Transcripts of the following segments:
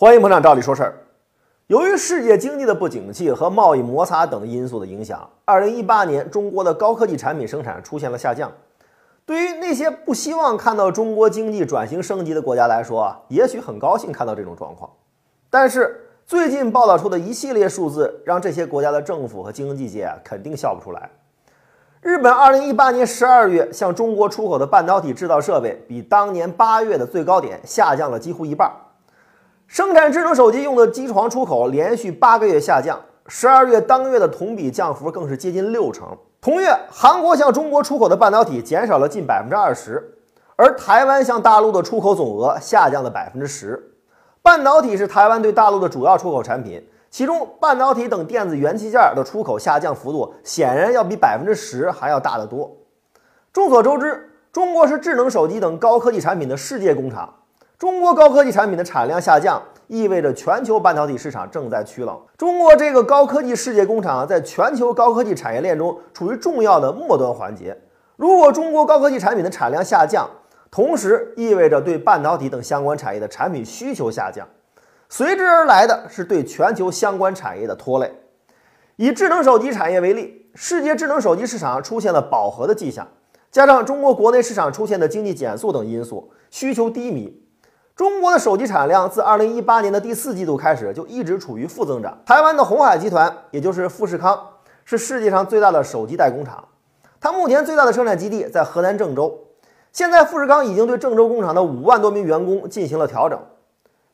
欢迎捧场，照理说事儿。由于世界经济的不景气和贸易摩擦等因素的影响，二零一八年中国的高科技产品生产出现了下降。对于那些不希望看到中国经济转型升级的国家来说，也许很高兴看到这种状况。但是最近报道出的一系列数字，让这些国家的政府和经济界啊肯定笑不出来。日本二零一八年十二月向中国出口的半导体制造设备，比当年八月的最高点下降了几乎一半。生产智能手机用的机床出口连续八个月下降，十二月当月的同比降幅更是接近六成。同月，韩国向中国出口的半导体减少了近百分之二十，而台湾向大陆的出口总额下降了百分之十。半导体是台湾对大陆的主要出口产品，其中半导体等电子元器件的出口下降幅度显然要比百分之十还要大得多。众所周知，中国是智能手机等高科技产品的世界工厂。中国高科技产品的产量下降，意味着全球半导体市场正在趋冷。中国这个高科技世界工厂，在全球高科技产业链中处于重要的末端环节。如果中国高科技产品的产量下降，同时意味着对半导体等相关产业的产品需求下降，随之而来的是对全球相关产业的拖累。以智能手机产业为例，世界智能手机市场出现了饱和的迹象，加上中国国内市场出现的经济减速等因素，需求低迷。中国的手机产量自二零一八年的第四季度开始就一直处于负增长。台湾的鸿海集团，也就是富士康，是世界上最大的手机代工厂，它目前最大的生产基地在河南郑州。现在富士康已经对郑州工厂的五万多名员工进行了调整。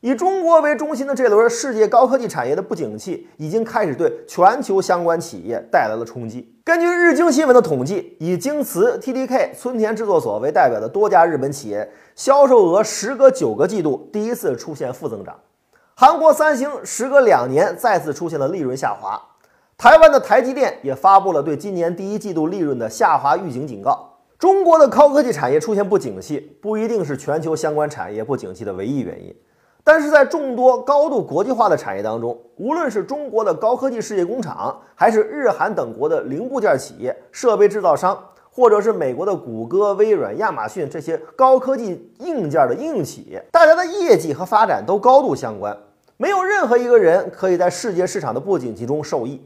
以中国为中心的这轮世界高科技产业的不景气，已经开始对全球相关企业带来了冲击。根据日经新闻的统计，以京瓷、TDK、村田制作所为代表的多家日本企业销售额时隔九个季度第一次出现负增长。韩国三星时隔两年再次出现了利润下滑。台湾的台积电也发布了对今年第一季度利润的下滑预警警告。中国的高科技产业出现不景气，不一定是全球相关产业不景气的唯一原因。但是在众多高度国际化的产业当中，无论是中国的高科技世界工厂，还是日韩等国的零部件企业、设备制造商，或者是美国的谷歌、微软、亚马逊这些高科技硬件的应用企业，大家的业绩和发展都高度相关。没有任何一个人可以在世界市场的不景气中受益。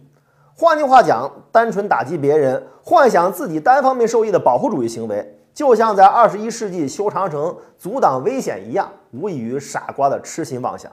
换句话讲，单纯打击别人，幻想自己单方面受益的保护主义行为。就像在二十一世纪修长城阻挡危险一样，无异于傻瓜的痴心妄想。